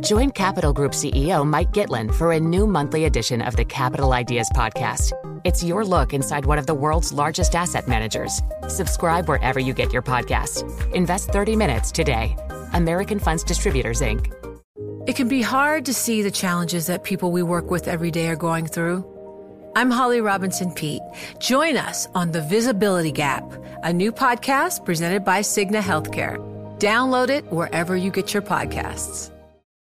Join Capital Group CEO Mike Gitlin for a new monthly edition of the Capital Ideas Podcast. It's your look inside one of the world's largest asset managers. Subscribe wherever you get your podcasts. Invest 30 minutes today. American Funds Distributors, Inc. It can be hard to see the challenges that people we work with every day are going through. I'm Holly Robinson Peete. Join us on The Visibility Gap, a new podcast presented by Cigna Healthcare. Download it wherever you get your podcasts.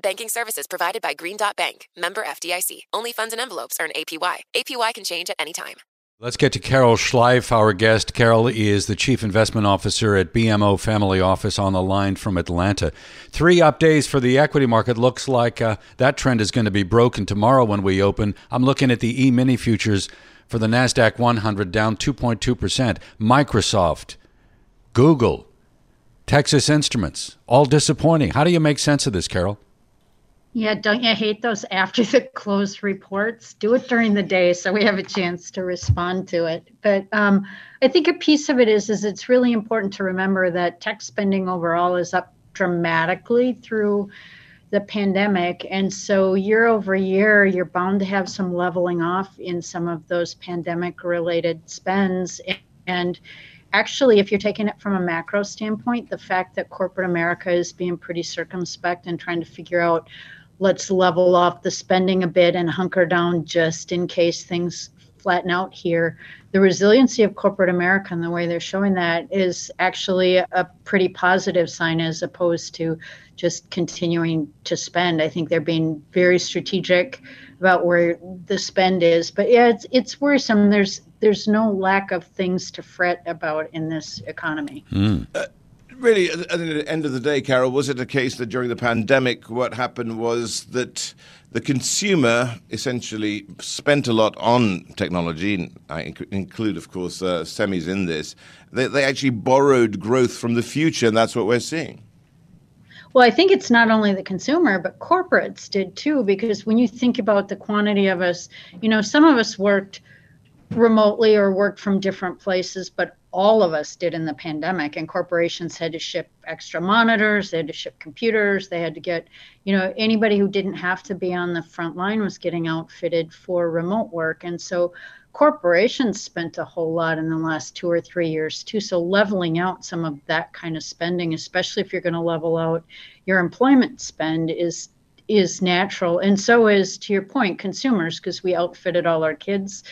Banking services provided by Green Dot Bank, member FDIC. Only funds and envelopes earn APY. APY can change at any time. Let's get to Carol Schleif, our guest. Carol is the Chief Investment Officer at BMO Family Office on the line from Atlanta. Three up days for the equity market. Looks like uh, that trend is going to be broken tomorrow when we open. I'm looking at the E mini futures for the NASDAQ 100 down 2.2%. Microsoft, Google, Texas Instruments, all disappointing. How do you make sense of this, Carol? Yeah, don't you hate those after the close reports? Do it during the day so we have a chance to respond to it. But um, I think a piece of it is is it's really important to remember that tech spending overall is up dramatically through the pandemic, and so year over year, you're bound to have some leveling off in some of those pandemic-related spends. And actually, if you're taking it from a macro standpoint, the fact that corporate America is being pretty circumspect and trying to figure out let's level off the spending a bit and hunker down just in case things flatten out here. The resiliency of corporate America and the way they're showing that is actually a pretty positive sign as opposed to just continuing to spend. I think they're being very strategic about where the spend is. But yeah, it's it's worrisome. There's there's no lack of things to fret about in this economy. Mm. Uh, really, at the end of the day, Carol, was it a case that during the pandemic, what happened was that the consumer essentially spent a lot on technology, I include, of course, uh, semis in this. They, they actually borrowed growth from the future, and that's what we're seeing. Well, I think it's not only the consumer, but corporates did too, because when you think about the quantity of us, you know, some of us worked remotely or worked from different places, but all of us did in the pandemic and corporations had to ship extra monitors they had to ship computers they had to get you know anybody who didn't have to be on the front line was getting outfitted for remote work. And so corporations spent a whole lot in the last two or three years too so leveling out some of that kind of spending especially if you're going to level out your employment spend is is natural and so is to your point consumers because we outfitted all our kids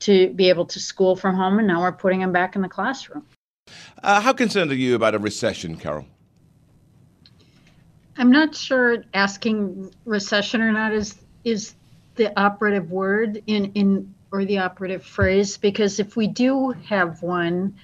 to be able to school from home, and now we're putting them back in the classroom. Uh, how concerned are you about a recession, Carol? I'm not sure asking recession or not is is the operative word in in or the operative phrase because if we do have one,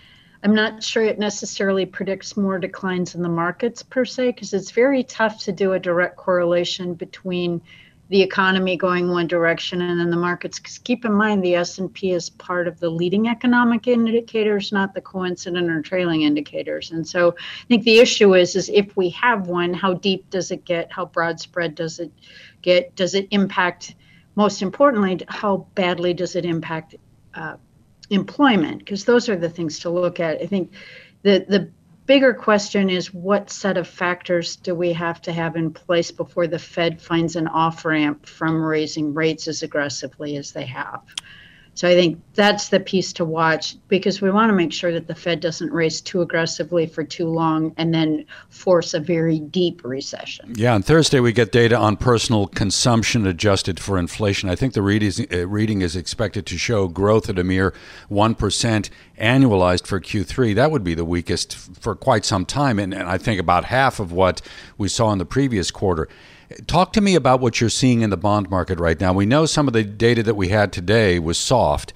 I'm not sure it necessarily predicts more declines in the markets per se because it's very tough to do a direct correlation between the economy going one direction and then the markets because keep in mind the s&p is part of the leading economic indicators not the coincident or trailing indicators. And so i think the issue is is if we have one how deep does it get? How broad spread does it get? Does it impact most importantly how badly does it impact uh, employment because those are the things to look at i think the the bigger question is what set of factors do we have to have in place before the Fed finds an off ramp from raising rates as aggressively as they have? So I think that's the piece to watch because we want to make sure that the Fed doesn't raise too aggressively for too long and then force a very deep recession. Yeah, on Thursday we get data on personal consumption adjusted for inflation. I think the uh, reading is expected to show growth at a mere 1% annualized for Q3. That would be the weakest for quite some time and, and I think about half of what we saw in the previous quarter. Talk to me about what you're seeing in the bond market right now. We know some of the data that we had today was soft,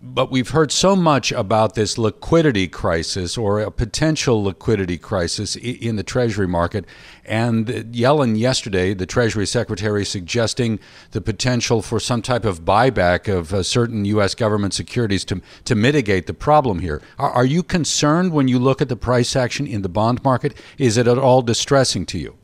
But we've heard so much about this liquidity crisis or a potential liquidity crisis in the Treasury market. And Yellen yesterday, the Treasury Secretary, suggesting the potential for some type of buyback of uh, certain U.S. government securities to, to mitigate the problem here. Are, are you concerned when you look at the price action in the bond market? Is it at all distressing to you?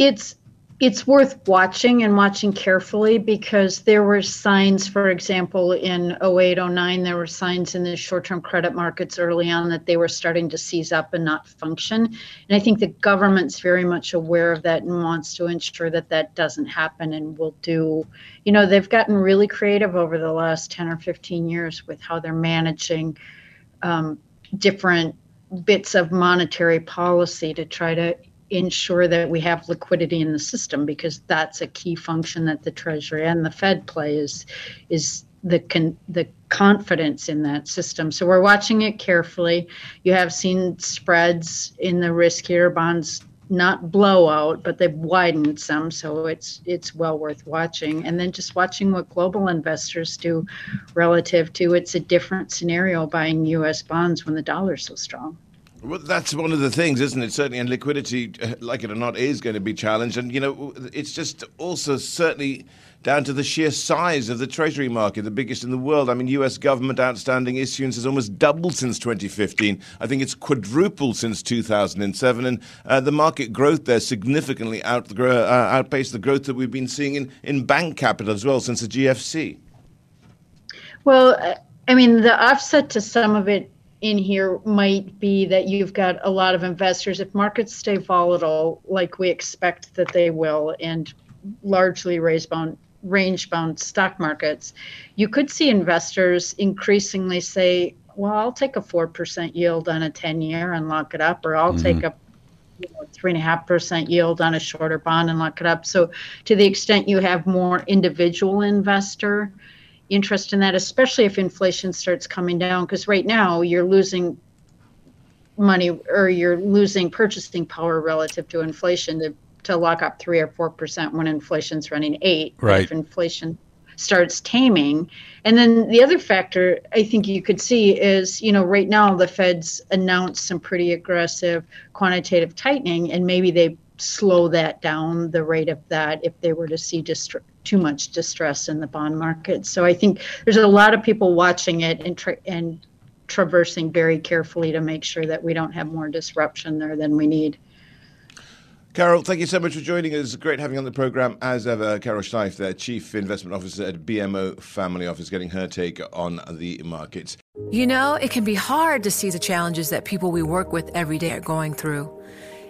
It's it's worth watching and watching carefully because there were signs, for example, in 08, 09, there were signs in the short term credit markets early on that they were starting to seize up and not function. And I think the government's very much aware of that and wants to ensure that that doesn't happen and will do, you know, they've gotten really creative over the last 10 or 15 years with how they're managing um, different bits of monetary policy to try to ensure that we have liquidity in the system because that's a key function that the treasury and the fed play is is the con- the confidence in that system. So we're watching it carefully. You have seen spreads in the riskier bonds not blow out but they've widened some so it's it's well worth watching. And then just watching what global investors do relative to it's a different scenario buying US bonds when the dollar's so strong well, that's one of the things, isn't it? Certainly, and liquidity, uh, like it or not, is going to be challenged. And, you know, it's just also certainly down to the sheer size of the treasury market, the biggest in the world. I mean, US government outstanding issuance has almost doubled since 2015. I think it's quadrupled since 2007. And uh, the market growth there significantly uh, outpaced the growth that we've been seeing in, in bank capital as well since the GFC. Well, uh, I mean, the offset to some of it in here might be that you've got a lot of investors. If markets stay volatile, like we expect that they will, and largely range bound, range bound stock markets, you could see investors increasingly say, well, I'll take a 4% yield on a 10 year and lock it up, or I'll mm-hmm. take a three and a half percent yield on a shorter bond and lock it up. So, to the extent you have more individual investor interest in that, especially if inflation starts coming down. Because right now you're losing money or you're losing purchasing power relative to inflation to, to lock up three or four percent when inflation's running eight. Right. If inflation starts taming. And then the other factor I think you could see is, you know, right now the Fed's announced some pretty aggressive quantitative tightening, and maybe they slow that down, the rate of that, if they were to see dist- too much distress in the bond market. So I think there's a lot of people watching it and tra- and traversing very carefully to make sure that we don't have more disruption there than we need. Carol, thank you so much for joining us. Great having you on the program as ever. Carol Schleif, their Chief Investment Officer at BMO Family Office, getting her take on the markets. You know, it can be hard to see the challenges that people we work with every day are going through.